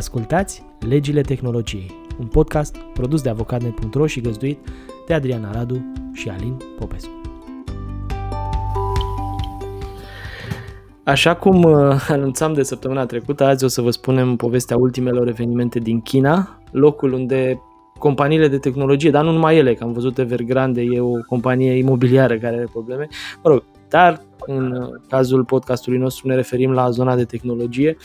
Ascultați Legile Tehnologiei, un podcast produs de avocatnet.ro și găzduit de Adriana Radu și Alin Popescu. Așa cum uh, anunțam de săptămâna trecută, azi o să vă spunem povestea ultimelor evenimente din China, locul unde companiile de tehnologie, dar nu numai ele, că am văzut Evergrande, e o companie imobiliară care are probleme, mă rog, dar în cazul podcastului nostru ne referim la zona de tehnologie.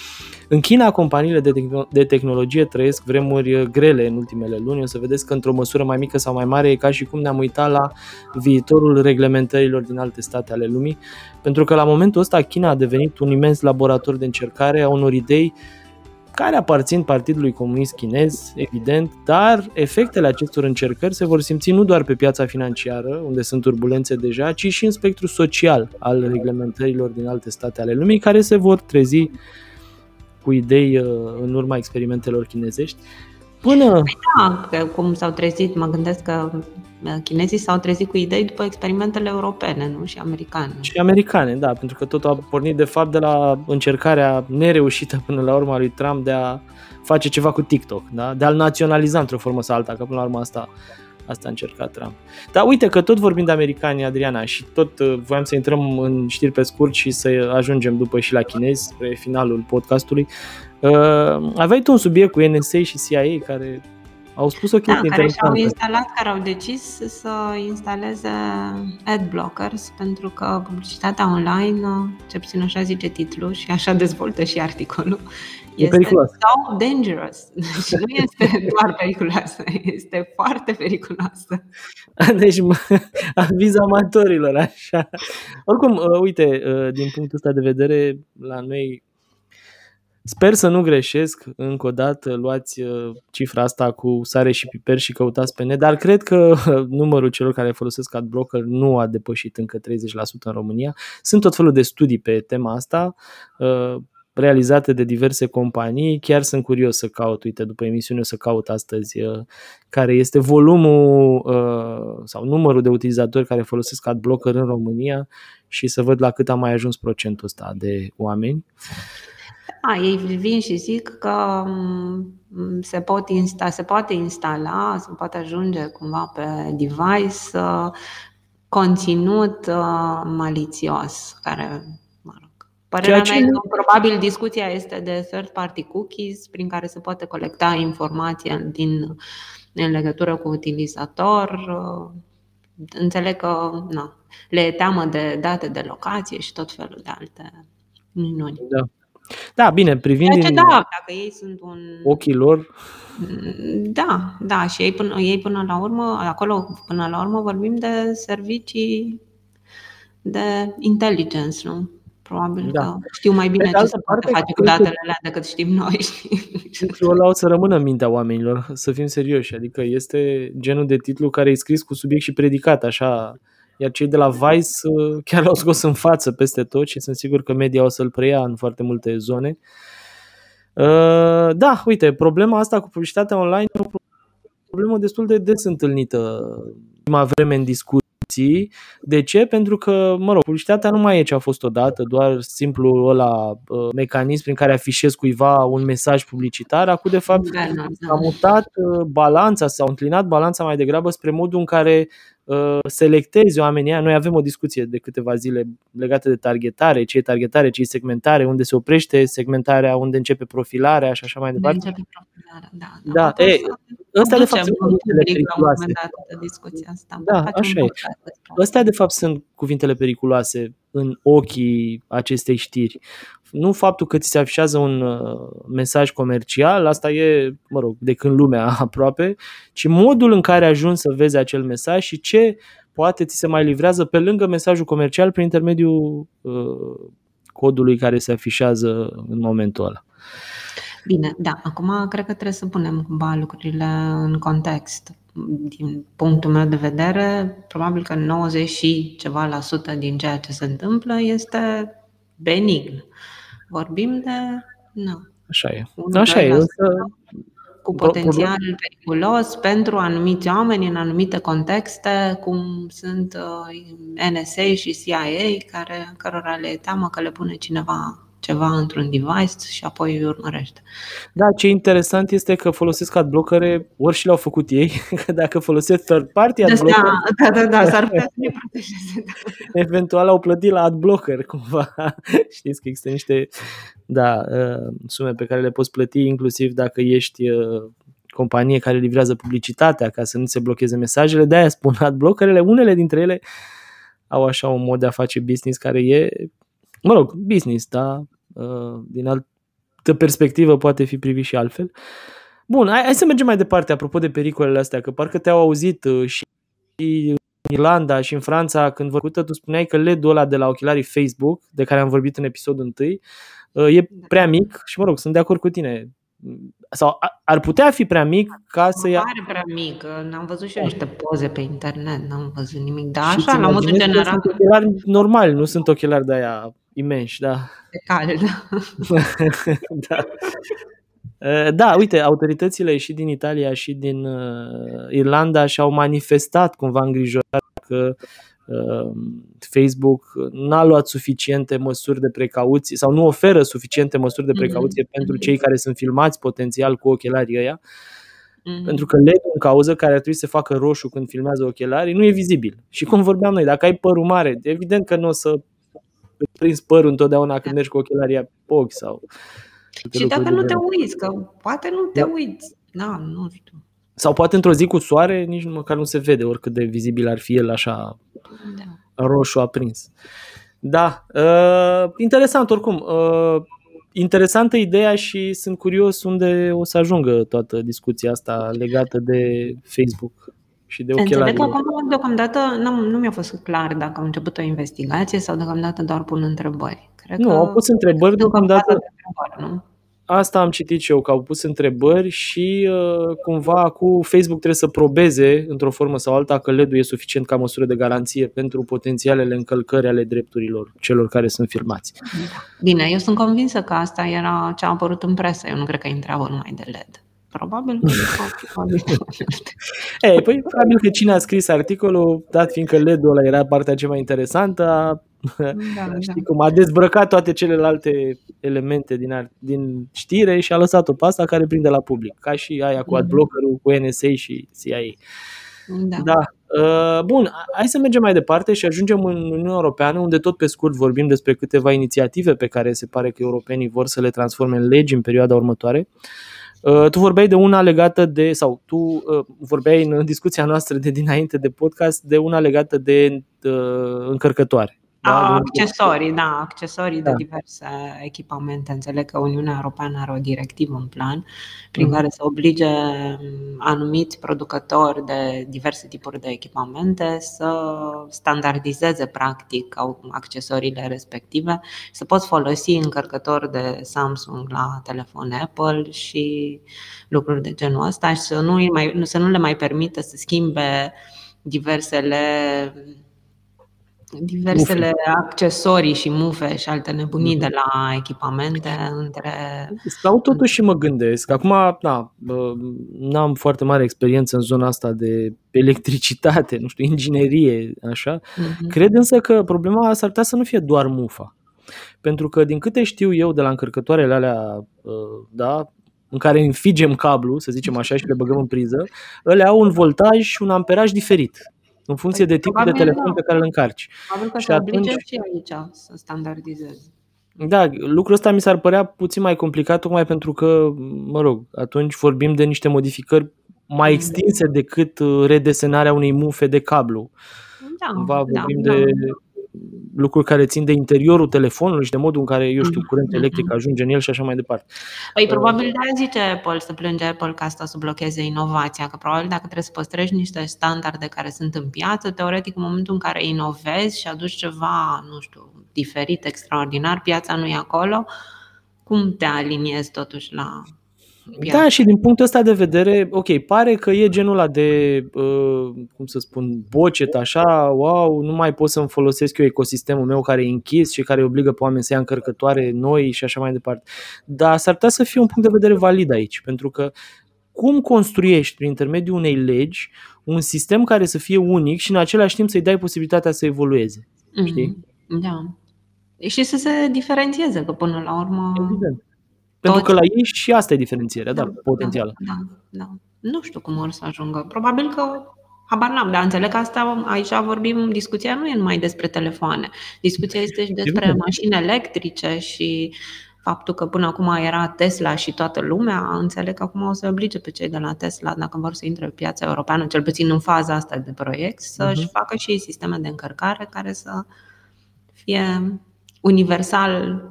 În China, companiile de, te- de tehnologie trăiesc vremuri grele în ultimele luni. O să vedeți că într-o măsură mai mică sau mai mare e ca și cum ne-am uitat la viitorul reglementărilor din alte state ale lumii, pentru că la momentul ăsta China a devenit un imens laborator de încercare a unor idei care aparțin Partidului Comunist Chinez, evident, dar efectele acestor încercări se vor simți nu doar pe piața financiară, unde sunt turbulențe deja, ci și în spectrul social al reglementărilor din alte state ale lumii, care se vor trezi cu idei uh, în urma experimentelor chinezești. Până... Păi da, că cum s-au trezit, mă gândesc că uh, chinezii s-au trezit cu idei după experimentele europene nu? și americane. Și americane, da, pentru că totul a pornit de fapt de la încercarea nereușită până la urmă a lui Trump de a face ceva cu TikTok, da? de a-l naționaliza într-o formă sau alta, că până la urmă asta, asta a încercat Trump. Dar uite că tot vorbim de americani, Adriana, și tot uh, voiam să intrăm în știri pe scurt și să ajungem după și la chinezi, spre finalul podcastului. Uh, aveai tu un subiect cu NSA și CIA care au spus o chestie da, care și-au instalat, care au decis să instaleze ad blockers pentru că publicitatea online, ce puțin așa zice titlul și așa dezvoltă și articolul, este periculos. so dangerous. Și nu este doar periculoasă, este foarte periculoasă. Deci aviz amatorilor, așa. Oricum, uh, uite, uh, din punctul ăsta de vedere, la noi Sper să nu greșesc, încă o dată luați uh, cifra asta cu sare și piper și căutați pe net, dar cred că numărul celor care folosesc AdBlocker nu a depășit încă 30% în România. Sunt tot felul de studii pe tema asta uh, realizate de diverse companii. Chiar sunt curios să caut, uite, după emisiune o să caut astăzi uh, care este volumul sau numărul de utilizatori care folosesc AdBlocker în România și să văd la cât a mai ajuns procentul ăsta de oameni. Da, ei vin și zic că mm, se, pot insta, se poate instala, se poate ajunge cumva pe device uh, conținut uh, malițios, care mă rog, Părerea mea ce... probabil discuția este de third party cookies prin care se poate colecta informația din, în legătură cu utilizator. Uh, înțeleg că na, le teamă de date de locație și tot felul de alte minuni. Da. Da, bine, privind din da, dacă ei sunt un... ochii lor. Da, da, și ei până, ei până la urmă, acolo până la urmă vorbim de servicii de intelligence, nu? Probabil da. că știu mai bine ce se poate face cu datele alea decât știm noi. Titlul ăla o să rămână în mintea oamenilor, să fim serioși. Adică este genul de titlu care e scris cu subiect și predicat, așa iar cei de la Vice uh, chiar l-au scos în față peste tot și sunt sigur că media o să-l preia în foarte multe zone. Uh, da, uite, problema asta cu publicitatea online e o problemă destul de des întâlnită prima vreme în discuție discuții. De ce? Pentru că, mă rog, publicitatea nu mai e ce a fost odată, doar simplu ăla uh, mecanism prin care afișezi cuiva un mesaj publicitar. Acum, de fapt, da, da, da. a mutat uh, balanța, s-a înclinat balanța mai degrabă spre modul în care uh, selectezi oamenii Noi avem o discuție de câteva zile legată de targetare, ce e targetare, ce e segmentare, unde se oprește segmentarea, unde începe profilarea și așa mai departe. Începe profilarea, da. Da, da. E, ăsta de fapt sunt cuvintele periculoase. discuția asta. Da, așa e. Ăstea de fapt sunt cuvintele periculoase în ochii acestei știri. Nu faptul că ți se afișează un uh, mesaj comercial, asta e, mă rog, de când lumea aproape, ci modul în care ajungi să vezi acel mesaj și ce poate ți se mai livrează pe lângă mesajul comercial prin intermediul uh, codului care se afișează în momentul ăla. Bine, da, acum cred că trebuie să punem cumva lucrurile în context. Din punctul meu de vedere, probabil că 90 și ceva la sută din ceea ce se întâmplă este benign. Vorbim de. Nu. Așa e. Așa e. Însă, cu potențial periculos pentru anumiți oameni în anumite contexte, cum sunt uh, NSA și CIA, care, cărora le teamă că le pune cineva ceva într-un device și apoi îi urmărește. Da, ce interesant este că folosesc adblockere, ori și le-au făcut ei, că dacă folosesc third party adblocker, da, da, da, da, s-ar putea să ne protejeze. Da. eventual au plătit la adblocker cumva. Știți că există niște da, uh, sume pe care le poți plăti inclusiv dacă ești uh, companie care livrează publicitatea ca să nu se blocheze mesajele, de aia spun adblockerele, unele dintre ele au așa un mod de a face business care e, mă rog, business, da, uh, din altă perspectivă poate fi privit și altfel. Bun, hai, hai să mergem mai departe apropo de pericolele astea, că parcă te-au auzit uh, și în Irlanda și în Franța când vorbită, tu spuneai că LED-ul ăla de la ochelarii Facebook, de care am vorbit în episodul 1, uh, e prea mic și mă rog, sunt de acord cu tine sau ar putea fi prea mic ca să ia... Pare prea mic, n-am văzut și eu niște poze pe internet, n-am văzut nimic, dar așa, la modul general... Sunt ochelari normali, nu sunt ochelari de aia imensi, da. De cale, da. da. Da, uite, autoritățile și din Italia și din uh, Irlanda și-au manifestat cumva îngrijorat că Ehm, Facebook n-a luat suficiente măsuri de precauție sau nu oferă suficiente măsuri de mhm. precauție mm-hmm. pentru cei care sunt filmați potențial cu ochelarii ăia. Mm-hmm. Pentru că legul în cauză care ar trebui să facă roșu când filmează ochelarii nu e vizibil. Și cum vorbeam noi, dacă ai părul mare, evident că nu o să prinzi părul întotdeauna când mergi cu ochelarii pe ochi sau... Și dacă nu te uiți, că poate nu te da. uiți. Da, nu știu. Sau poate într-o zi cu soare nici măcar nu se vede oricât de vizibil ar fi el așa da. roșu aprins. Da, uh, interesant oricum. Uh, interesantă ideea și sunt curios unde o să ajungă toată discuția asta legată de Facebook și de ochelari. Înțeleg că acum deocamdată nu, nu mi-a fost clar dacă au început o investigație sau deocamdată doar pun întrebări. Cred nu, că au pus întrebări deocamdată. Întrebări, nu? Asta am citit și eu, că au pus întrebări și uh, cumva cu Facebook trebuie să probeze într-o formă sau alta că LED-ul e suficient ca măsură de garanție pentru potențialele încălcări ale drepturilor celor care sunt filmați. Bine, eu sunt convinsă că asta era ce a apărut în presă. Eu nu cred că intrau numai de LED. Probabil. Ei, păi, probabil că cine a scris articolul, dat fiindcă LED-ul ăla era partea cea mai interesantă, a da, Știi da. cum a dezbrăcat toate celelalte elemente din, din știre și a lăsat-o pe asta care prinde la public, ca și aia cu mhm. adblockerul, cu NSA și CIA. Da. da. Uh, bun, hai să mergem mai departe și ajungem în Uniunea Europeană, unde tot pe scurt vorbim despre câteva inițiative pe care se pare că europenii vor să le transforme în legi în perioada următoare. Uh, tu vorbeai de una legată de, sau tu uh, vorbeai în discuția noastră de dinainte de podcast, de una legată de încărcătoare. Da, accesorii, da, accesorii da. de diverse echipamente. Înțeleg că Uniunea Europeană are o directivă în plan prin mm. care să oblige mm, anumiți producători de diverse tipuri de echipamente să standardizeze practic accesoriile respective, să poți folosi încărcători de Samsung la telefon Apple și lucruri de genul ăsta și să nu, mai, să nu le mai permită să schimbe diversele diversele mufe. accesorii și mufe și alte nebunii de la echipamente între... Stau totuși și mă gândesc. Acum, da, n-am foarte mare experiență în zona asta de electricitate, nu știu, inginerie, așa. Uh-huh. Cred însă că problema s-ar putea să nu fie doar mufa. Pentru că, din câte știu eu de la încărcătoarele alea, da, în care înfigem cablu, să zicem așa, și le băgăm în priză, ele au un voltaj și un amperaj diferit în funcție păi, de tipul de telefon da. pe care îl încarci. Probabil că și atunci... și aici să standardizezi. Da, lucrul ăsta mi s-ar părea puțin mai complicat, tocmai pentru că, mă rog, atunci vorbim de niște modificări mai mm. extinse decât uh, redesenarea unei mufe de cablu. Da, Cumva da, vorbim da, de lucruri care țin de interiorul telefonului și de modul în care, eu știu, curent mm-hmm. electric ajunge în el și așa mai departe. Păi probabil de zice Apple să plânge Apple ca asta să blocheze inovația, că probabil dacă trebuie să păstrezi niște standarde care sunt în piață, teoretic în momentul în care inovezi și aduci ceva, nu știu, diferit, extraordinar, piața nu e acolo, cum te aliniezi totuși la da, și din punctul ăsta de vedere, ok, pare că e genul ăla de, uh, cum să spun, bocet, așa, wow, nu mai pot să-mi folosesc eu ecosistemul meu care e închis și care obligă pe oameni să ia încărcătoare noi și așa mai departe. Dar s-ar putea să fie un punct de vedere valid aici, pentru că cum construiești prin intermediul unei legi un sistem care să fie unic și în același timp să-i dai posibilitatea să evolueze. Mm-hmm. Știi? Da. Și să se diferențieze, că până la urmă... Evident. Pentru că la ei și asta e diferențierea, da, da potențială. Da, da, da. Nu știu cum or să ajungă. Probabil că Habar n-am, dar înțeleg că asta, aici vorbim, discuția nu e numai despre telefoane. Discuția este și despre mașini electrice și faptul că până acum era Tesla și toată lumea, înțeleg că acum o să oblige pe cei de la Tesla, dacă vor să intre pe piața europeană, cel puțin în faza asta de proiect, să-și uh-huh. facă și sisteme de încărcare care să fie universal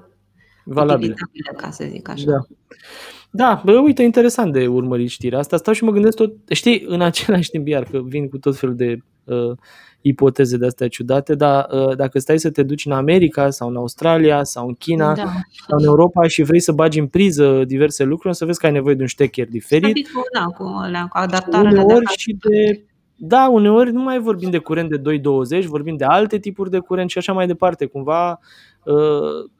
valabile, ca să zic așa. Da. Da, bă, uite, interesant de urmărit știrea asta. Stau și mă gândesc tot, știi, în același timp, iar că vin cu tot felul de uh, ipoteze de astea ciudate, dar uh, dacă stai să te duci în America sau în Australia sau în China da. sau în Europa și vrei să bagi în priză diverse lucruri, o să vezi că ai nevoie de un ștecher diferit. Da, cu, alea, cu adaptarele uneori de și de da, uneori nu mai vorbim de curent de 220, vorbim de alte tipuri de curent și așa mai departe. Cumva uh,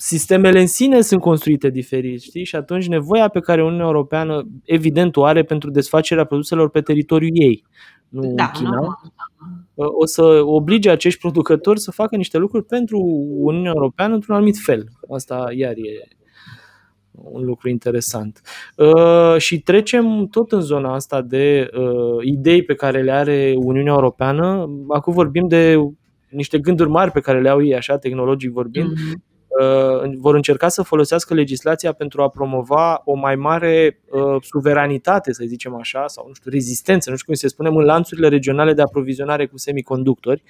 sistemele în sine sunt construite diferit, știi? Și atunci nevoia pe care Uniunea Europeană evident o are pentru desfacerea produselor pe teritoriul ei, nu da, China, nu. o să oblige acești producători să facă niște lucruri pentru Uniunea Europeană într-un anumit fel. Asta iar e un lucru interesant. Uh, și trecem tot în zona asta de uh, idei pe care le are Uniunea Europeană. Acum vorbim de niște gânduri mari pe care le au ei, așa, tehnologic vorbind, mm-hmm. Uh, vor încerca să folosească legislația pentru a promova o mai mare uh, suveranitate, să zicem așa, sau nu știu, rezistență, nu știu cum se spune, în lanțurile regionale de aprovizionare cu semiconductori.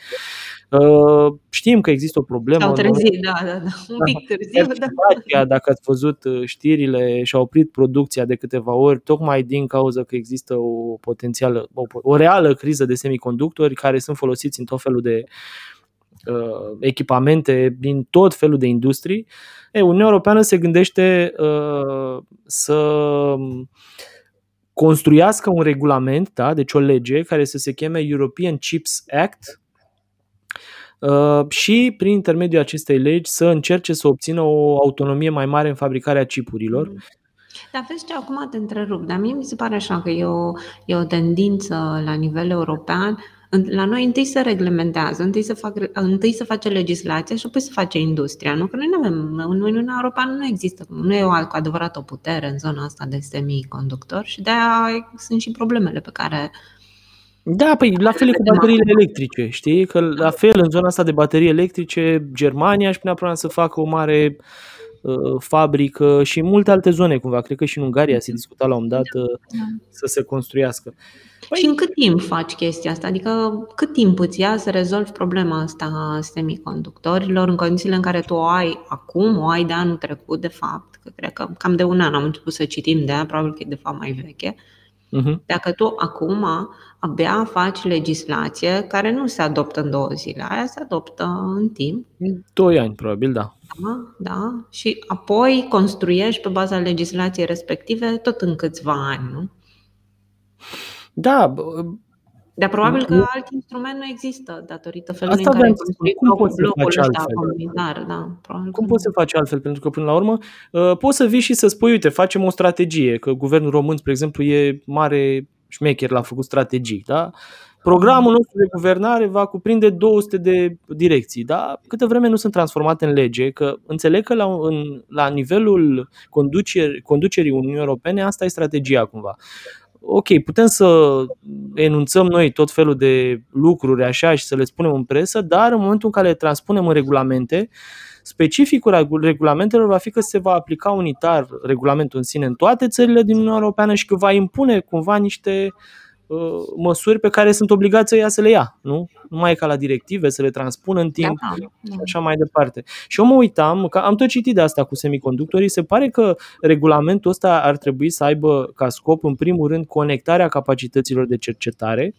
Uh, știm că există o problemă. Au trezit, da, da, da, un pic târziu. Da. Dacă ați văzut știrile, și-a oprit producția de câteva ori, tocmai din cauza că există o potențială, o, o reală criză de semiconductori care sunt folosiți în tot felul de uh, echipamente din tot felul de industrii, e, Uniunea Europeană se gândește uh, să construiască un regulament, da, deci o lege care să se cheme European Chips Act, Uh, și prin intermediul acestei legi să încerce să obțină o autonomie mai mare în fabricarea chipurilor. Mm. Dar vezi ce, acum te întrerup, dar mie mi se pare așa că e o, e o tendință la nivel european la noi întâi se reglementează, întâi se, fac, întâi se face legislația și apoi se face industria. Nu? Că noi nu avem, în Uniunea Europeană nu există, nu e o, cu adevărat o putere în zona asta de semiconductori și de-aia sunt și problemele pe care da, păi la fel e cu bateriile electrice, știi? Că la fel în zona asta de baterii electrice, Germania își punea problema să facă o mare uh, fabrică și în multe alte zone cumva. Cred că și în Ungaria se discuta la un dat uh, să se construiască. Păi... Și în cât timp faci chestia asta? Adică cât timp îți ia să rezolvi problema asta a semiconductorilor în condițiile în care tu o ai acum, o ai de anul trecut, de fapt, că cred că cam de un an am început să citim de aia, probabil că e de fapt mai veche. Uh-huh. Dacă tu acum abia faci legislație care nu se adoptă în două zile, aia se adoptă în timp. Doi ani, probabil, da. Da, da. Și apoi construiești pe baza legislației respective tot în câțiva ani, nu? Da. Dar probabil că alt instrument nu există datorită felului Asta în care construi cum poți să faci altfel? comunitar. Da, cum poți să faci altfel? Pentru că până la urmă uh, poți să vii și să spui, uite, facem o strategie, că guvernul român, spre exemplu, e mare șmecher, l-a făcut strategii, da? Programul nostru de guvernare va cuprinde 200 de direcții, dar câte vreme nu sunt transformate în lege, că înțeleg că la, în, la nivelul conducerii, conducerii Uniunii Europene asta e strategia cumva ok, putem să enunțăm noi tot felul de lucruri așa și să le spunem în presă, dar în momentul în care le transpunem în regulamente, specificul regulamentelor va fi că se va aplica unitar regulamentul în sine în toate țările din Uniunea Europeană și că va impune cumva niște uh, Uh, măsuri pe care sunt obligați să ea să le ia, nu? Nu mai e ca la directive, să le transpună în timp da, da. și așa mai departe. Și eu mă uitam, că am tot citit de asta cu semiconductorii, se pare că regulamentul ăsta ar trebui să aibă ca scop, în primul rând, conectarea capacităților de cercetare,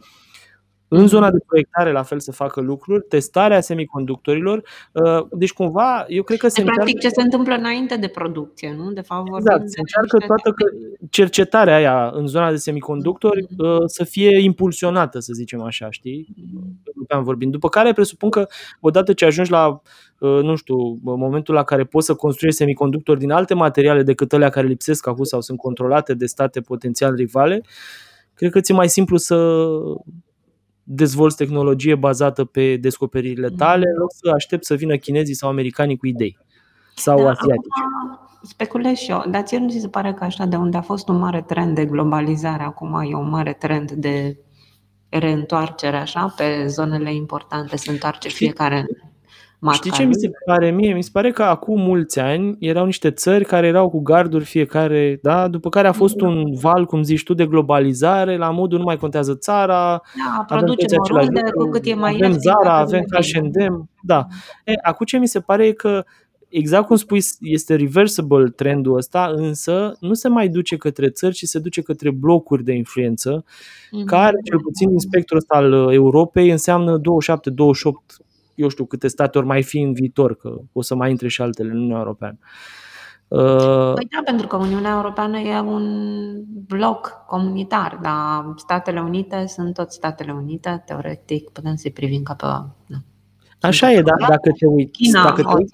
în zona de proiectare, la fel, se facă lucruri, testarea semiconductorilor. Uh, deci, cumva, eu cred că se încearcă... Practic, ce se întâmplă înainte de producție, nu? De fapt, exact, se încearcă toată că cercetarea aia în zona de semiconductori mm-hmm. să fie impulsionată, să zicem așa, știi? Mm-hmm. vorbind. După care presupun că odată ce ajungi la uh, nu știu, momentul la care poți să construiești semiconductori din alte materiale decât alea care lipsesc acum sau sunt controlate de state potențial rivale, cred că ți-e mai simplu să dezvolți tehnologie bazată pe descoperirile tale, în loc să aștept să vină chinezii sau americanii cu idei sau da, asiatici. Speculez și eu, dar ție nu ți se pare că așa de unde a fost un mare trend de globalizare, acum e un mare trend de reîntoarcere așa pe zonele importante, se întoarce fiecare Știi ce mi se pare mie? Mi se pare că acum mulți ani erau niște țări care erau cu garduri fiecare, da? după care a fost da. un val, cum zici tu, de globalizare, la modul nu mai contează țara, da, producem oriunde, cu cât e mai avem Zara, avem H&M, da. E, acum ce mi se pare e că exact cum spui, este reversible trendul ăsta, însă nu se mai duce către țări, ci se duce către blocuri de influență, mm-hmm. care, cel puțin din spectrul ăsta al Europei, înseamnă 27-28 eu știu câte state ori mai fi în viitor, că o să mai intre și altele în Uniunea Europeană. Uh, păi da, pentru că Uniunea Europeană e un bloc comunitar, dar Statele Unite sunt tot Statele Unite, teoretic putem să-i privim ca pe... Da. Așa e, dar dacă te uiți... China, dacă te uiți,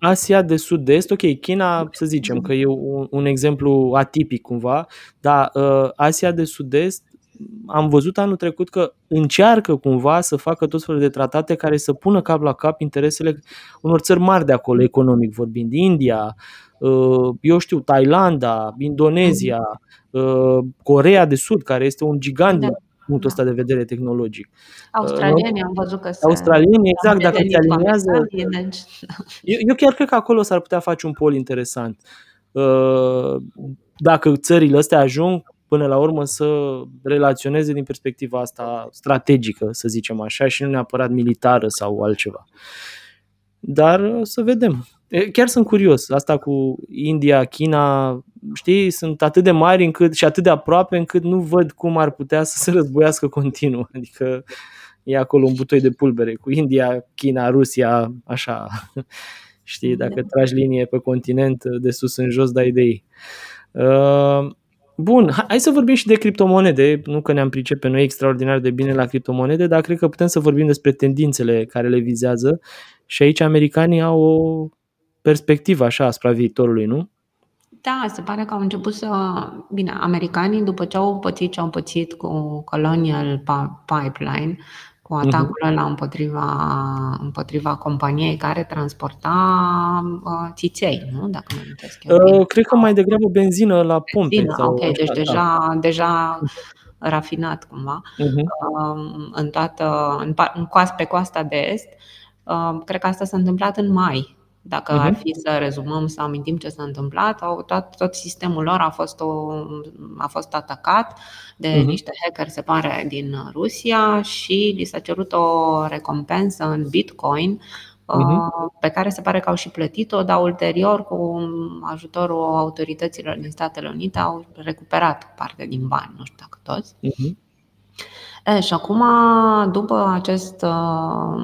Asia de sud-est, ok, China, să zicem că e un, un exemplu atipic cumva, dar uh, Asia de sud-est am văzut anul trecut că încearcă cumva să facă tot felul de tratate care să pună cap la cap interesele unor țări mari de acolo, economic vorbind, India, uh, eu știu, Thailanda, Indonezia, uh, Corea de Sud, care este un gigant din punctul ăsta de vedere tehnologic. Australienii am văzut că se... Australienii, exact, dacă te aliniază... Deci... Eu, eu chiar cred că acolo s-ar putea face un pol interesant. Uh, dacă țările astea ajung până la urmă să relaționeze din perspectiva asta strategică, să zicem așa, și nu neapărat militară sau altceva. Dar să vedem. Chiar sunt curios. Asta cu India, China, știi, sunt atât de mari încât și atât de aproape încât nu văd cum ar putea să se războiască continuu. Adică e acolo un butoi de pulbere cu India, China, Rusia, așa. Știi, dacă da. tragi linie pe continent de sus în jos, dai idei. Uh, Bun, hai să vorbim și de criptomonede. Nu că ne-am priceput noi extraordinar de bine la criptomonede, dar cred că putem să vorbim despre tendințele care le vizează. Și aici americanii au o perspectivă așa asupra viitorului, nu? Da, se pare că au început să... Bine, americanii, după ce au pățit ce au pățit cu Colonial Pipeline, cu mhm. atacul uh-huh. ăla împotriva, împotriva companiei care transporta uh, țiței, nu? Dacă nu amintesc uh, Cred că mai degrabă benzină la pompe. Benzină, sau ok, deci da. deja, deja rafinat cumva. Uh-huh. Uh, în toată, în, în coast, pe coasta de est. Uh, cred că asta s-a întâmplat în mai dacă uh-huh. ar mhm. fi să rezumăm, să amintim ce s-a întâmplat, au, tot, tot sistemul lor a fost, o, a fost atacat de uh-huh. niște hacker, se pare, din Rusia și li s-a cerut o recompensă în Bitcoin uh-huh. pe care se pare că au și plătit-o, dar ulterior, cu ajutorul autorităților din Statele Unite, au recuperat parte din bani, nu știu dacă toți. Uh-huh. E, și acum, după, acest, uh,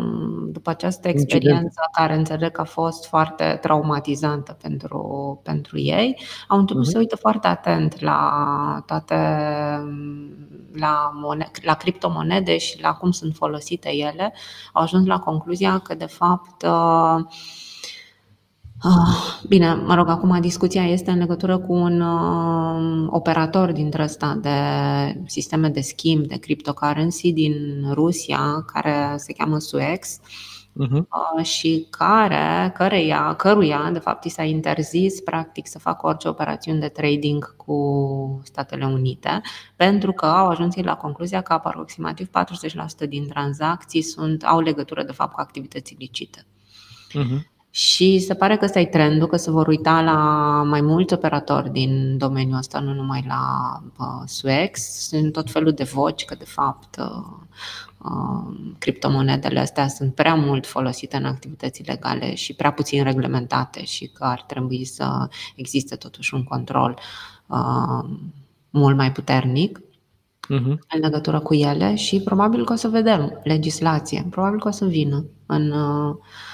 după această experiență Incident. care înțeleg că a fost foarte traumatizantă pentru, pentru ei, au început uh-huh. să uite foarte atent la toate la, mone- la criptomonede și la cum sunt folosite ele. Au ajuns la concluzia că, de fapt, uh, Ah, bine, mă rog, acum discuția este în legătură cu un uh, operator dintre ăsta de sisteme de schimb de cryptocurrency din Rusia, care se cheamă Suex, uh-huh. uh, și care, căreia, căruia, de fapt, i s-a interzis practic să facă orice operațiuni de trading cu Statele Unite, pentru că au ajuns la concluzia că aproximativ 40% din tranzacții sunt, au legătură, de fapt, cu activități ilicite. Uh-huh. Și se pare că ăsta e trendul, că se vor uita la mai mulți operatori din domeniul ăsta, nu numai la uh, Suex. Sunt tot felul de voci că, de fapt, uh, uh, criptomonedele astea sunt prea mult folosite în activități legale și prea puțin reglementate și că ar trebui să existe totuși un control uh, mult mai puternic uh-huh. în legătură cu ele și probabil că o să vedem legislație, probabil că o să vină în uh, Uh,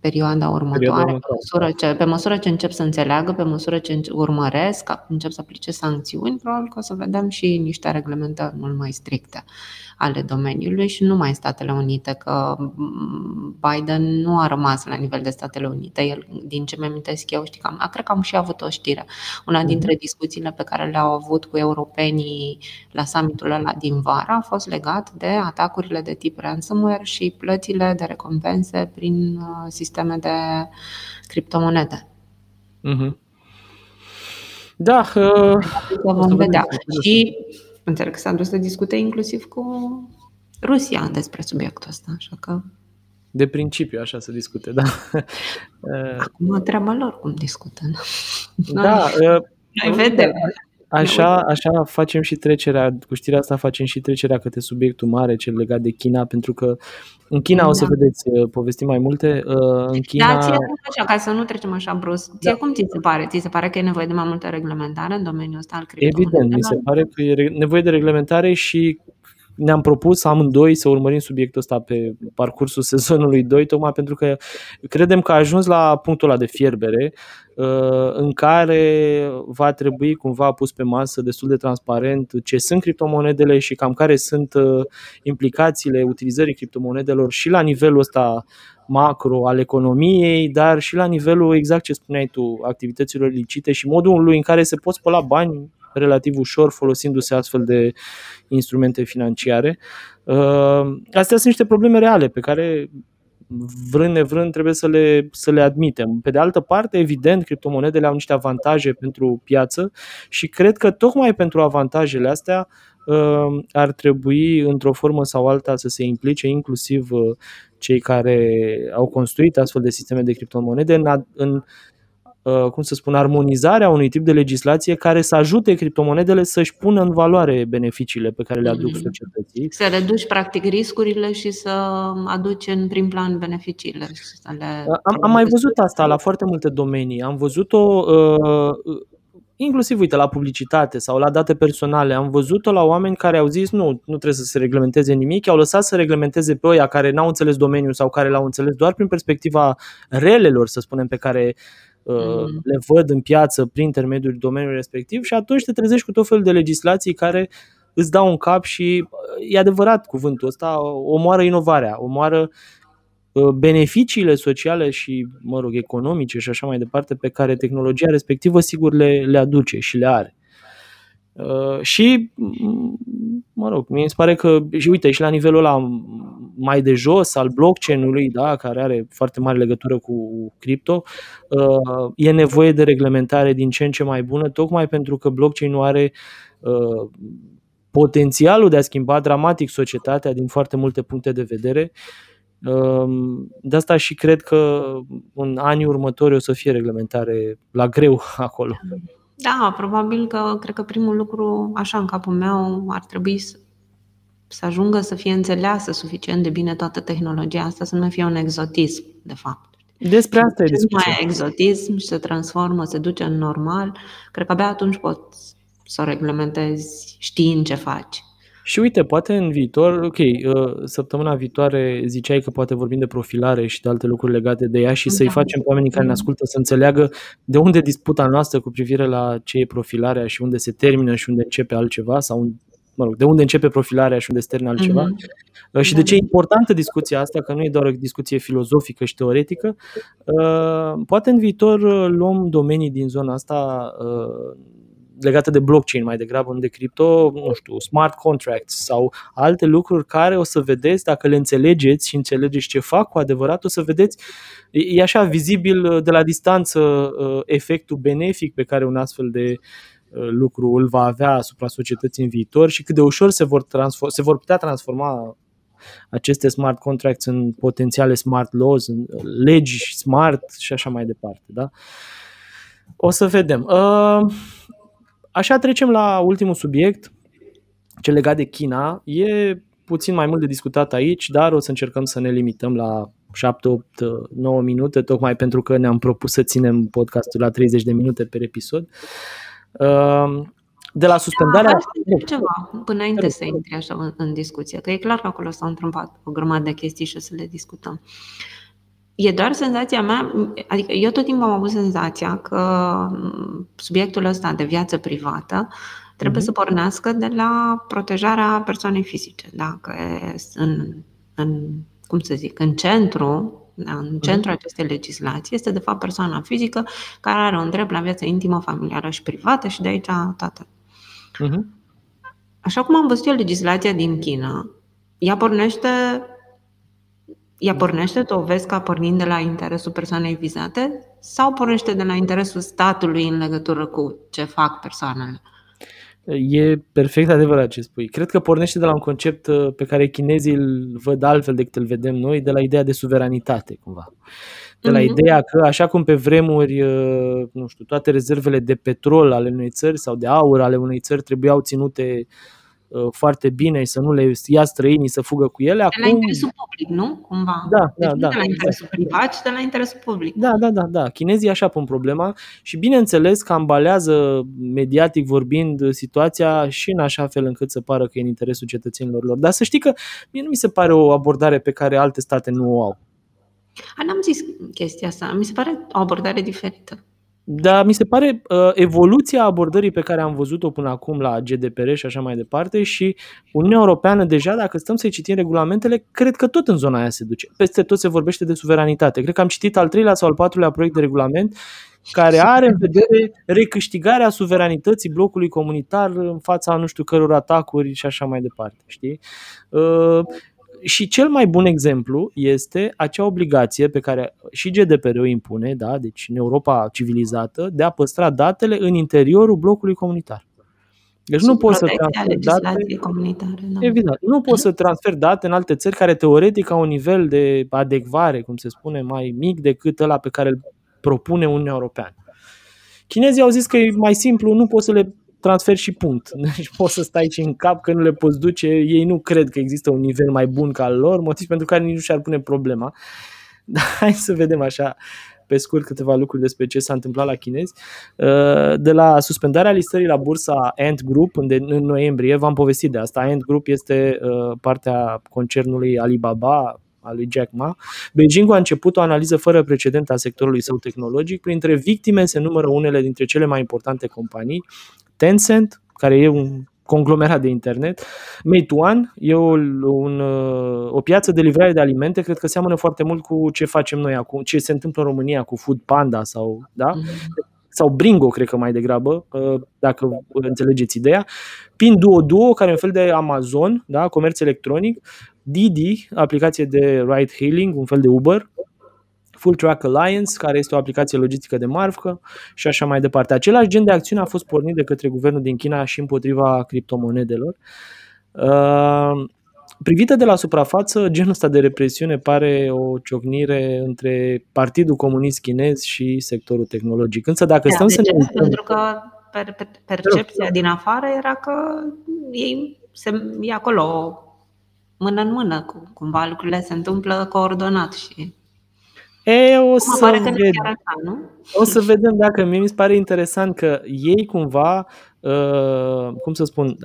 perioada următoare, pe măsură, ce, pe măsură ce încep să înțeleagă, pe măsură ce urmăresc, încep să aplice sancțiuni, probabil că o să vedem și niște reglementări mult mai stricte. Ale domeniului și nu numai în Statele Unite, că Biden nu a rămas la nivel de Statele Unite. El, din ce mi-am eu, știi că am, cred că am și avut o știre. Una mhm. dintre discuțiile pe care le-au avut cu europenii la summitul ăla din vara a fost legat de atacurile de tip ransomware și plățile de recompense prin uh, sisteme de criptomonede. Mm-hmm. Da, uh, vom vedea. Și înțeleg că s-a dus să discute inclusiv cu Rusia despre subiectul ăsta, așa că... De principiu, așa să discute, da. Acum treaba lor cum discută. Da. Noi vedem. Așa, așa facem și trecerea, cu știrea asta facem și trecerea către subiectul mare, cel legat de China, pentru că în China da. o să da. vedeți uh, povesti mai multe. Uh, în China... Da, ție așa, ca să nu trecem așa brusc. Ție da. cum ți se pare? Ți se pare că e nevoie de mai multă reglementare în domeniul ăsta al Evident, mi se pare că e nevoie de reglementare și ne-am propus amândoi să urmărim subiectul ăsta pe parcursul sezonului 2, tocmai pentru că credem că a ajuns la punctul ăla de fierbere uh, în care va trebui cumva pus pe masă destul de transparent ce sunt criptomonedele și cam care sunt uh, implicațiile utilizării criptomonedelor și la nivelul ăsta macro al economiei, dar și la nivelul, exact ce spuneai tu, activităților licite și modul în care se pot spăla bani relativ ușor folosindu-se astfel de instrumente financiare. Uh, astea sunt niște probleme reale pe care vrând nevrând trebuie să le, să le admitem. Pe de altă parte, evident, criptomonedele au niște avantaje pentru piață și cred că tocmai pentru avantajele astea uh, ar trebui într-o formă sau alta să se implice inclusiv uh, cei care au construit astfel de sisteme de criptomonede în, în Uh, cum să spun, armonizarea unui tip de legislație care să ajute criptomonedele să-și pună în valoare beneficiile pe care le aduc mm-hmm. societății. Să reduci practic riscurile și să aduci în prim plan beneficiile. Să le uh, am, am mai văzut asta la foarte multe domenii. Am văzut-o uh, inclusiv, uite, la publicitate sau la date personale. Am văzut-o la oameni care au zis nu, nu trebuie să se reglementeze nimic, au lăsat să reglementeze pe oia care n-au înțeles domeniul sau care l-au înțeles doar prin perspectiva relelor, să spunem, pe care mm. le văd în piață prin intermediul domeniului respectiv și atunci te trezești cu tot felul de legislații care îți dau un cap și e adevărat cuvântul ăsta, omoară inovarea, omoară uh, beneficiile sociale și, mă rog, economice și așa mai departe pe care tehnologia respectivă sigur le, le aduce și le are. Uh, și, mă rog, mi se pare că, și uite, și la nivelul ăla mai de jos al blockchain-ului, da, care are foarte mare legătură cu cripto, uh, e nevoie de reglementare din ce în ce mai bună, tocmai pentru că blockchain-ul are uh, potențialul de a schimba dramatic societatea din foarte multe puncte de vedere. De asta și cred că în anii următori o să fie reglementare la greu acolo. Da, probabil că cred că primul lucru, așa în capul meu, ar trebui să, să ajungă să fie înțeleasă suficient de bine toată tehnologia asta, să nu fie un exotism, de fapt. Despre asta e discuția. mai exotism și se transformă, se duce în normal, cred că abia atunci poți să o reglementezi știind ce faci. Și uite, poate în viitor, ok, uh, săptămâna viitoare ziceai că poate vorbim de profilare și de alte lucruri legate de ea și da. să-i facem pe oamenii care ne ascultă să înțeleagă de unde disputa noastră cu privire la ce e profilarea și unde se termină și unde începe altceva sau mă rog, de unde începe profilarea și unde se termină altceva mm-hmm. și de ce e importantă discuția asta, că nu e doar o discuție filozofică și teoretică. Uh, poate în viitor luăm domenii din zona asta legate de blockchain mai degrabă, de cripto, nu știu, smart contracts sau alte lucruri care o să vedeți, dacă le înțelegeți și înțelegeți ce fac cu adevărat, o să vedeți, e așa vizibil uh, de la distanță uh, efectul benefic pe care un astfel de uh, lucru îl va avea asupra societății în viitor și cât de ușor se vor, transform, se vor putea transforma aceste smart contracts în potențiale smart laws, în legi smart și așa mai departe. Da? O să vedem. Uh, Așa trecem la ultimul subiect, cel legat de China. E puțin mai mult de discutat aici, dar o să încercăm să ne limităm la 7, 8, 9 minute, tocmai pentru că ne-am propus să ținem podcastul la 30 de minute per episod. Ehm, de la suspendarea... Da, ceva, până înainte să intri așa în, în discuție, că e clar că acolo s-au întâmplat o grămadă de chestii și o să le discutăm. E doar senzația mea, adică eu tot timpul am avut senzația că subiectul ăsta de viață privată trebuie uh-huh. să pornească de la protejarea persoanei fizice. Dacă în, în cum să zic, în centru da, în centrul acestei legislații este de fapt persoana fizică care are un drept la viață intimă, familiară și privată și de aici toată. Uh-huh. Așa cum am văzut eu legislația din China, ea pornește ea pornește, tu o vezi ca pornind de la interesul persoanei vizate sau pornește de la interesul statului în legătură cu ce fac persoanele? E perfect adevărat ce spui. Cred că pornește de la un concept uh, pe care chinezii îl văd altfel decât îl vedem noi, de la ideea de suveranitate, cumva. De la mm-hmm. ideea că, așa cum pe vremuri, uh, nu știu, toate rezervele de petrol ale unei țări sau de aur ale unei țări trebuiau ținute uh, Uh, foarte bine și să nu le ia străinii să fugă cu ele. Acum... De la interesul public, nu? Cumva. Da, deci da, da. de la interesul da. privat, ci de la interesul public. Da, da, da, da. Chinezii așa pun problema și bineînțeles că ambalează mediatic vorbind situația și în așa fel încât să pară că e în interesul cetățenilor lor. Dar să știi că mie nu mi se pare o abordare pe care alte state nu o au. A, n-am zis chestia asta. Mi se pare o abordare diferită. Dar mi se pare uh, evoluția abordării pe care am văzut-o până acum la GDPR și așa mai departe și Uniunea Europeană deja, dacă stăm să-i citim regulamentele, cred că tot în zona aia se duce. Peste tot se vorbește de suveranitate. Cred că am citit al treilea sau al patrulea proiect de regulament care are în vedere recâștigarea suveranității blocului comunitar în fața nu știu căror atacuri și așa mai departe. Știi? Uh, și cel mai bun exemplu este acea obligație pe care și GDPR o impune, da, deci în Europa civilizată, de a păstra datele în interiorul blocului comunitar. Deci nu poți să transferi date. Comunitare, da. Evident, nu poți să transferi date în alte țări care teoretic au un nivel de adecvare, cum se spune, mai mic decât ăla pe care îl propune Uniunea Europeană. Chinezii au zis că e mai simplu, nu poți să le transfer și punct. Deci poți să stai și în cap că nu le poți duce, ei nu cred că există un nivel mai bun ca al lor, motiv pentru care nici nu și-ar pune problema. Dar hai să vedem așa pe scurt câteva lucruri despre ce s-a întâmplat la chinezi. Uh, de la suspendarea listării la bursa Ant Group în noiembrie, v-am povestit de asta. Ant Group este uh, partea concernului Alibaba, al lui Jack Ma, Beijing a început o analiză fără precedent a sectorului său tehnologic. Printre victime se numără unele dintre cele mai importante companii, Tencent, care e un conglomerat de internet. Meituan e o, un, o piață de livrare de alimente, cred că seamănă foarte mult cu ce facem noi acum, ce se întâmplă în România cu Food Panda sau, da? Mm-hmm. Sau Bringo, cred că mai degrabă, uh, dacă înțelegeți ideea. Pinduoduo, care e un fel de Amazon, da? comerț electronic. Didi, aplicație de ride hailing, un fel de Uber. Full Track Alliance, care este o aplicație logistică de marfă și așa mai departe. Același gen de acțiune a fost pornit de către guvernul din China și împotriva criptomonedelor. Uh, privită de la suprafață, genul ăsta de represiune pare o ciocnire între Partidul Comunist Chinez și sectorul tehnologic. Însă dacă da, stăm să ne uităm... Pentru că per, per, percepția din afară era că ei se, e acolo mână în mână, cu, cumva lucrurile se întâmplă coordonat și E, o să, pare că vedem. Așa, nu? o să vedem dacă mie mi se pare interesant că ei cumva, uh, cum să spun,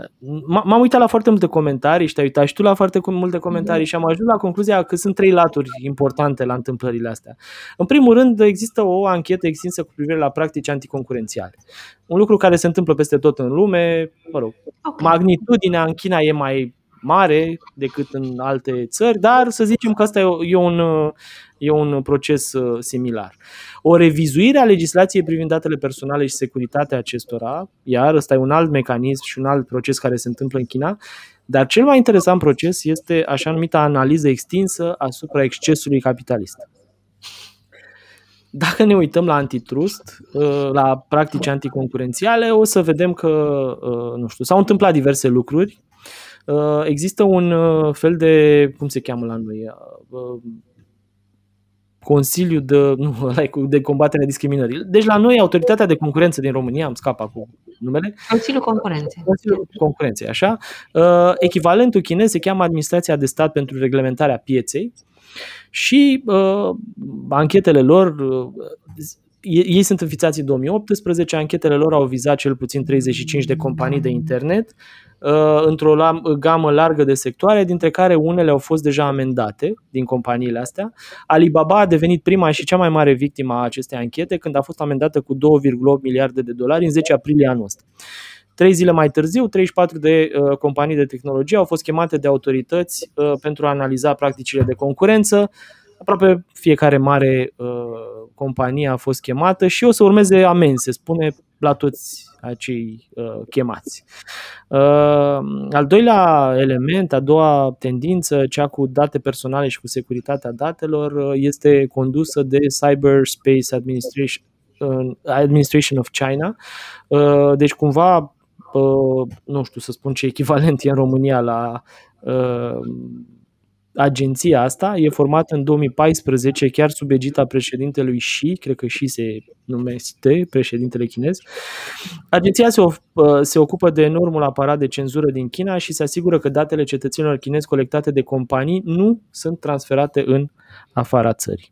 m-am uitat la foarte multe comentarii și te-ai uitat și tu la foarte multe comentarii mm-hmm. și am ajuns la concluzia că sunt trei laturi importante la întâmplările astea. În primul rând, există o anchetă extinsă cu privire la practici anticoncurențiale. Un lucru care se întâmplă peste tot în lume, mă rog, okay. magnitudinea în China e mai mare decât în alte țări, dar să zicem că asta e un, e un proces uh, similar. O revizuire a legislației privind datele personale și securitatea acestora, iar ăsta e un alt mecanism și un alt proces care se întâmplă în China, dar cel mai interesant proces este așa numita analiză extinsă asupra excesului capitalist. Dacă ne uităm la antitrust, uh, la practici anticoncurențiale, o să vedem că, uh, nu știu, s-au întâmplat diverse lucruri Uh, există un uh, fel de, cum se cheamă la noi, uh, Consiliu de, nu, de combatere a discriminării. Deci la noi, Autoritatea de Concurență din România, am scăpat cu numele. Consiliul Concurenței. Consiliul Concurenței, așa. Echivalentul chinez se cheamă Administrația de Stat pentru Reglementarea Pieței și uh, anchetele lor ei sunt înfițați în 2018, anchetele lor au vizat cel puțin 35 de companii de internet uh, într-o gamă largă de sectoare, dintre care unele au fost deja amendate din companiile astea. Alibaba a devenit prima și cea mai mare victimă a acestei anchete când a fost amendată cu 2,8 miliarde de dolari în 10 aprilie anul ăsta. Trei zile mai târziu, 34 de uh, companii de tehnologie au fost chemate de autorități uh, pentru a analiza practicile de concurență. Aproape fiecare mare uh, companie a fost chemată și o să urmeze amenzi, se spune, la toți acei uh, chemați. Uh, al doilea element, a doua tendință, cea cu date personale și cu securitatea datelor, uh, este condusă de Cyberspace Administration, uh, Administration of China. Uh, deci cumva, uh, nu știu să spun ce echivalent e în România la uh, agenția asta e formată în 2014 chiar sub egita președintelui Xi, cred că Xi se numește președintele chinez. Agenția se, of- uh, se ocupă de enormul aparat de cenzură din China și se asigură că datele cetățenilor chinezi colectate de companii nu sunt transferate în afara țării.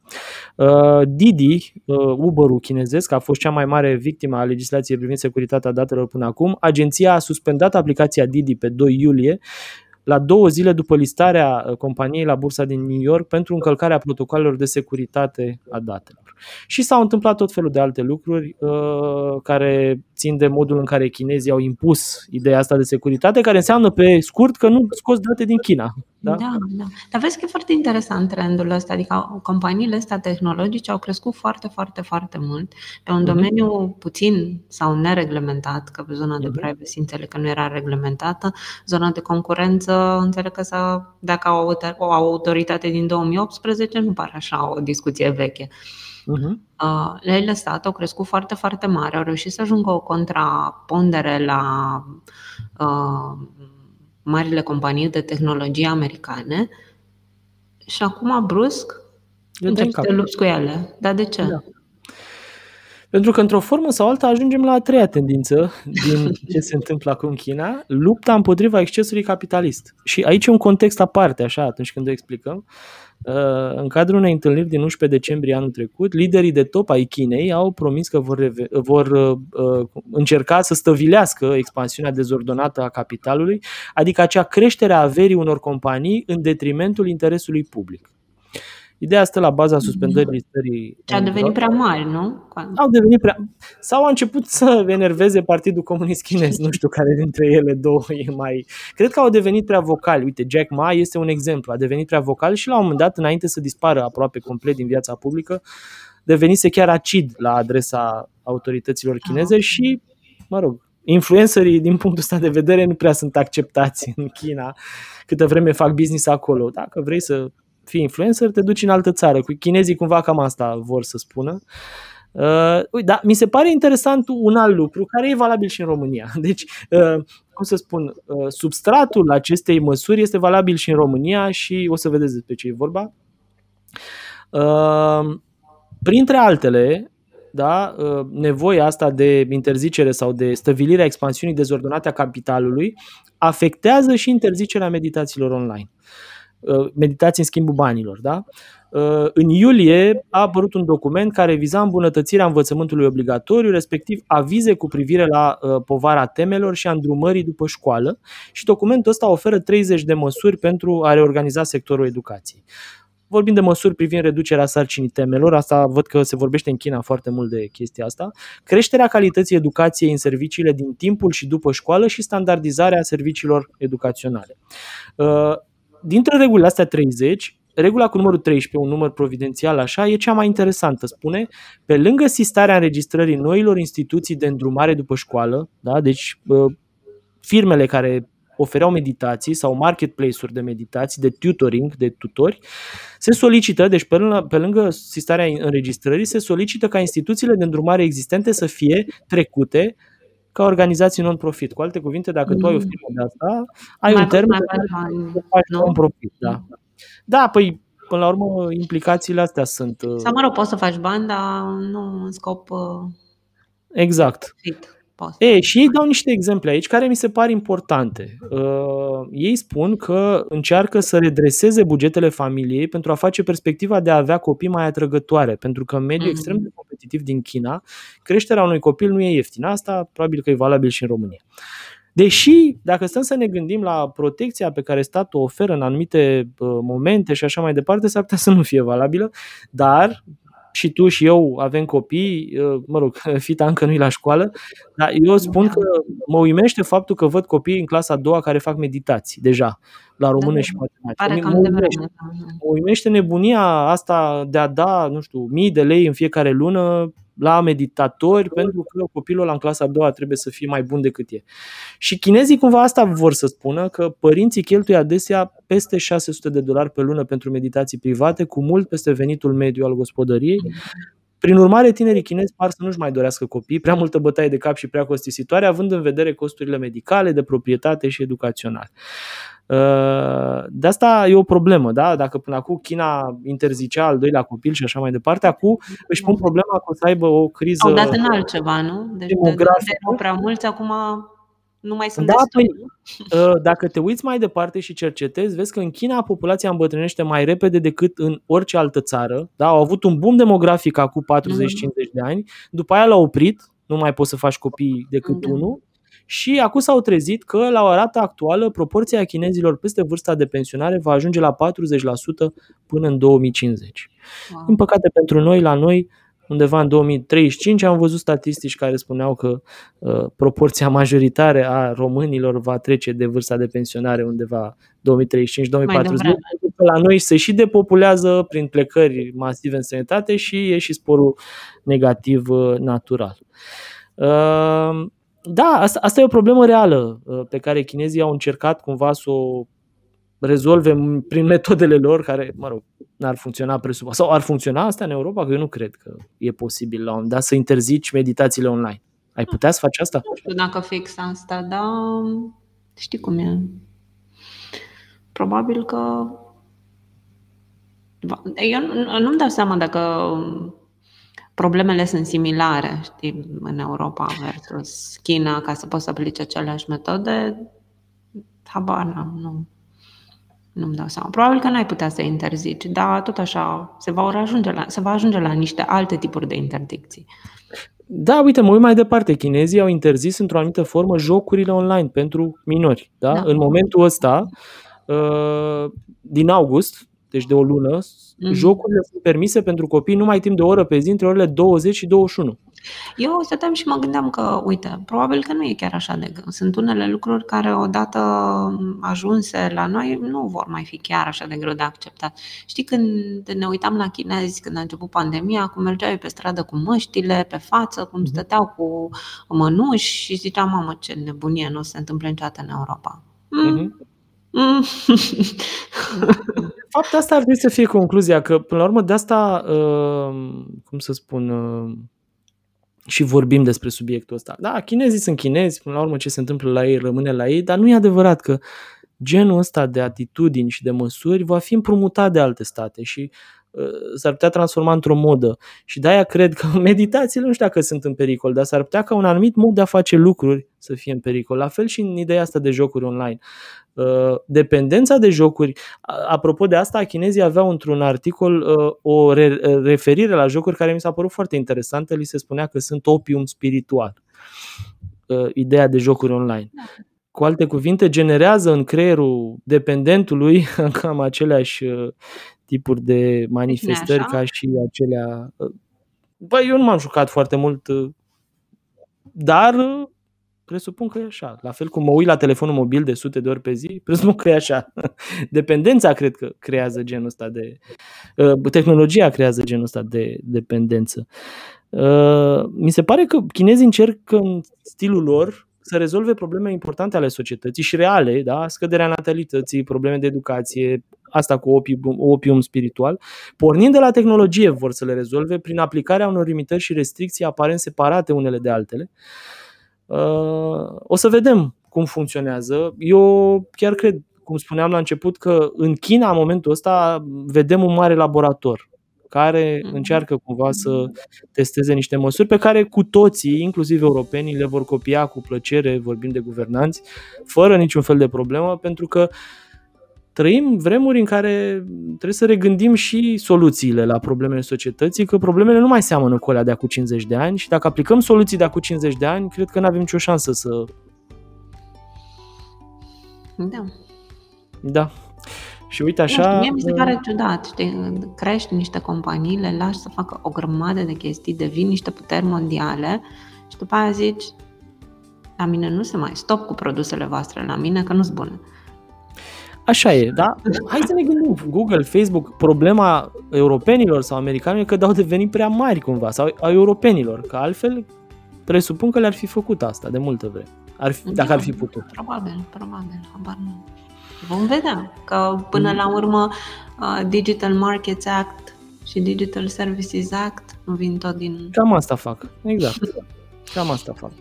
Uh, Didi, uh, Uber-ul chinezesc, a fost cea mai mare victimă a legislației privind securitatea datelor până acum. Agenția a suspendat aplicația Didi pe 2 iulie la două zile după listarea uh, companiei la bursa din New York pentru încălcarea protocolelor de securitate a datelor. Și s-au întâmplat tot felul de alte lucruri uh, care țin de modul în care chinezii au impus ideea asta de securitate, care înseamnă pe scurt că nu scoți date din China. Da? da, da. Dar vezi că e foarte interesant trendul ăsta, adică companiile astea tehnologice au crescut foarte, foarte, foarte mult pe un mhm. domeniu uh-huh. puțin sau nereglementat, că pe zona uh-huh. de mhm. privacy înțeleg că nu era reglementată, zona de concurență înțeleg că s-a, dacă au o autoritate din 2018, nu pare așa o discuție veche. Uh-huh. Uh, le-ai lăsat, au crescut foarte, foarte mare, au reușit să ajungă o contrapondere la uh, marile companii de tehnologie americane și acum, brusc, începi să te lupți cu ele. Dar de ce? Da. Pentru că, într-o formă sau alta, ajungem la a treia tendință din ce se întâmplă acum în China, lupta împotriva excesului capitalist. Și aici e un context aparte, așa, atunci când o explicăm. Uh, în cadrul unei întâlniri din 11 decembrie anul trecut, liderii de top ai Chinei au promis că vor, vor uh, încerca să stăvilească expansiunea dezordonată a capitalului, adică acea creștere a averii unor companii în detrimentul interesului public. Ideea stă la baza suspendării listării. Ce a devenit prea mari, nu? Au devenit prea... Sau au început să enerveze Partidul Comunist Chinez. Nu știu care dintre ele două e mai... Cred că au devenit prea vocali. Uite, Jack Ma este un exemplu. A devenit prea vocal și la un moment dat, înainte să dispară aproape complet din viața publică, devenise chiar acid la adresa autorităților chineze ah. și, mă rog, influencerii din punctul ăsta de vedere nu prea sunt acceptați în China câtă vreme fac business acolo. Dacă vrei să fii influencer, te duci în altă țară. Cu chinezii cumva cam asta vor să spună. Uh, uite, da, mi se pare interesant un alt lucru care e valabil și în România. Deci, uh, cum să spun, uh, substratul acestei măsuri este valabil și în România și o să vedeți despre ce e vorba. Uh, printre altele, da, uh, nevoia asta de interzicere sau de stăvilire a expansiunii dezordonate a capitalului afectează și interzicerea meditațiilor online. Uh, meditații în schimbul banilor. Da? Uh, în iulie a apărut un document care viza îmbunătățirea învățământului obligatoriu, respectiv avize cu privire la uh, povara temelor și a îndrumării după școală și documentul ăsta oferă 30 de măsuri pentru a reorganiza sectorul educației. Vorbim de măsuri privind reducerea sarcinii temelor, asta văd că se vorbește în China foarte mult de chestia asta, creșterea calității educației în serviciile din timpul și după școală și standardizarea serviciilor educaționale dintre regulile astea 30, regula cu numărul 13, un număr providențial așa, e cea mai interesantă. Spune, pe lângă sistarea înregistrării noilor instituții de îndrumare după școală, da? deci firmele care ofereau meditații sau marketplace-uri de meditații, de tutoring, de tutori, se solicită, deci pe lângă, pe lângă sistarea înregistrării, se solicită ca instituțiile de îndrumare existente să fie trecute ca organizații non-profit. Cu alte cuvinte, dacă mm. tu ai o mm. firmă de asta, ai mai un termen de faci non-profit. Da. da, păi până la urmă implicațiile astea sunt... Uh, Sau mă rog, poți să faci bani, dar nu în scop uh, Exact. Fit. E, și ei dau niște exemple aici care mi se par importante. Uh, ei spun că încearcă să redreseze bugetele familiei pentru a face perspectiva de a avea copii mai atrăgătoare, pentru că în mediul mm-hmm. extrem de competitiv din China, creșterea unui copil nu e ieftină. Asta probabil că e valabil și în România. Deși, dacă stăm să ne gândim la protecția pe care statul o oferă în anumite uh, momente și așa mai departe, s-ar putea să nu fie valabilă, dar și tu și eu avem copii, uh, mă rog, fita încă nu-i la școală, dar eu spun că mă uimește faptul că văd copii în clasa a doua care fac meditații deja, la română da, și matematică. Mă, uimește, mă uimește nebunia asta de a da, nu știu, mii de lei în fiecare lună la meditatori pentru că copilul în clasa a doua trebuie să fie mai bun decât e. Și chinezii cumva asta vor să spună că părinții cheltuie adesea peste 600 de dolari pe lună pentru meditații private, cu mult peste venitul mediu al gospodăriei. Prin urmare, tinerii chinezi par să nu-și mai dorească copii, prea multă bătaie de cap și prea costisitoare, având în vedere costurile medicale, de proprietate și educaționale. Uh, de asta e o problemă, da? Dacă până acum China interzicea al doilea copil și așa mai departe, acum își pun problema că o să aibă o criză Au dat în altceva, nu? Deci demografică. de prea mulți, acum nu mai sunt da, păi, uh, dacă te uiți mai departe și cercetezi, vezi că în China populația îmbătrânește mai repede decât în orice altă țară. Da? Au avut un boom demografic acum 40-50 de ani, după aia l-au oprit, nu mai poți să faci copii decât da. unul, și acum s-au trezit că la o rată actuală proporția chinezilor peste vârsta de pensionare va ajunge la 40% până în 2050. Wow. Din păcate pentru noi, la noi, undeva în 2035 am văzut statistici care spuneau că uh, proporția majoritară a românilor va trece de vârsta de pensionare undeva 2035-2040. La noi se și depopulează prin plecări masive în sănătate și e și sporul negativ uh, natural. Uh, da, asta, asta e o problemă reală uh, pe care chinezii au încercat cumva să o rezolve prin metodele lor care, mă rog, n-ar funcționa presupun. Sau ar funcționa asta în Europa? Că eu nu cred că e posibil la un moment dat să interzici meditațiile online. Ai putea să faci asta? Nu știu dacă fix asta, dar știi cum e. Probabil că eu nu-mi dau seama dacă problemele sunt similare, știi, în Europa versus China, ca să poți să aplici aceleași metode, habar n-am, nu. Nu-mi dau seama. Probabil că n-ai putea să interzici, dar tot așa se va ajunge la, se va ajunge la niște alte tipuri de interdicții. Da, uite, mă uit mai departe. Chinezii au interzis într-o anumită formă jocurile online pentru minori. Da? da. În momentul ăsta, uh, din august, deci de o lună, mm-hmm. jocurile sunt permise pentru copii numai timp de o oră pe zi, între orele 20 și 21. Eu stăteam și mă gândeam că, uite, probabil că nu e chiar așa de greu. Sunt unele lucruri care odată ajunse la noi nu vor mai fi chiar așa de greu de acceptat. Știi, când ne uitam la chinezi, când a început pandemia, cum mergeau pe stradă cu măștile pe față, cum mhm. stăteau cu mănuși și ziceam, mamă, ce nebunie, nu se întâmplă niciodată în Europa. Mm. Mm-hmm. Mm. fapt, asta ar trebui să fie concluzia, că până la urmă de asta, uh, cum să spun, uh, și vorbim despre subiectul ăsta. Da, chinezii sunt chinezi, până la urmă ce se întâmplă la ei rămâne la ei, dar nu e adevărat că genul ăsta de atitudini și de măsuri va fi împrumutat de alte state și uh, s-ar putea transforma într-o modă. Și de-aia cred că meditațiile nu știu dacă sunt în pericol, dar s-ar putea ca un anumit mod de a face lucruri să fie în pericol. La fel și în ideea asta de jocuri online. Uh, dependența de jocuri. Apropo de asta, chinezii aveau într-un articol uh, o referire la jocuri care mi s-a părut foarte interesantă. Li se spunea că sunt opium spiritual. Uh, ideea de jocuri online. Cu alte cuvinte, generează în creierul dependentului cam aceleași tipuri de manifestări ca și acelea. Băi, eu nu m-am jucat foarte mult, dar presupun că e așa. La fel cum mă uit la telefonul mobil de sute de ori pe zi, presupun că e așa. Dependența cred că creează genul ăsta de... Uh, tehnologia creează genul ăsta de dependență. Uh, mi se pare că chinezii încercă în stilul lor să rezolve probleme importante ale societății și reale, da? scăderea natalității, probleme de educație, asta cu opium, opium spiritual, pornind de la tehnologie vor să le rezolve prin aplicarea unor limitări și restricții aparent separate unele de altele. Uh, Uh, o să vedem cum funcționează. Eu chiar cred, cum spuneam la început, că în China, în momentul ăsta, vedem un mare laborator care mhm. încearcă cumva să testeze niște măsuri pe care cu toții, inclusiv europenii, le vor copia cu plăcere, vorbim de guvernanți, fără niciun fel de problemă, pentru că uh, trăim vremuri în care trebuie să regândim și soluțiile la problemele societății, că problemele nu mai seamănă cu alea de acum 50 de ani și dacă aplicăm soluții de acum 50 de ani, cred că nu avem nicio șansă să... Da. Da. Și uite așa... Nu, mie mi se pare ciudat, știi, crești niște companii, le lași să facă o grămadă de chestii, devin niște puteri mondiale și după aia zici, la mine nu se mai stop cu produsele voastre, la mine că nu sunt bune. Așa e, da? Hai să ne gândim. Google, Facebook, problema europenilor sau americanilor e că au devenit prea mari cumva, sau a europenilor, că altfel presupun că le-ar fi făcut asta de multă vreme. Ar fi, dacă ar fi putut. Probabil, probabil, habar nu. Vom vedea că până la urmă uh, Digital Markets Act și Digital Services Act vin tot din... Cam asta fac, exact. Cam asta fac.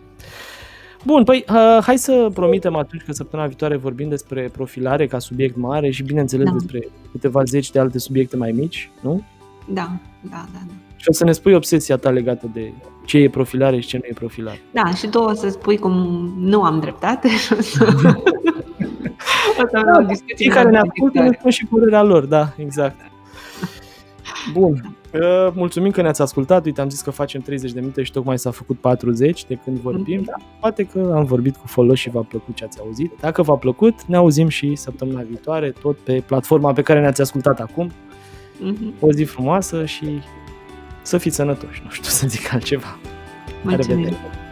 Bun, păi uh, hai să promitem atunci că săptămâna viitoare vorbim despre profilare ca subiect mare și bineînțeles da. despre câteva zeci de alte subiecte mai mici, nu? Da, da, da. da. Și o să ne spui obsesia ta legată de ce e profilare și ce nu e profilare. Da, și tu o să spui cum nu am dreptate și o să... o să da, Cei care ne ascultă ne spun și părerea lor, da, exact. Bun. Uh, mulțumim că ne-ați ascultat. Uite, am zis că facem 30 de minute și tocmai s-a făcut 40 de când vorbim. Da, poate că am vorbit cu folos și v-a plăcut ce ați auzit. Dacă v-a plăcut, ne auzim și săptămâna viitoare, tot pe platforma pe care ne-ați ascultat acum. Mm-hmm. O zi frumoasă și să fiți sănătoși. Nu știu să zic altceva. Mulțumim. La revedere!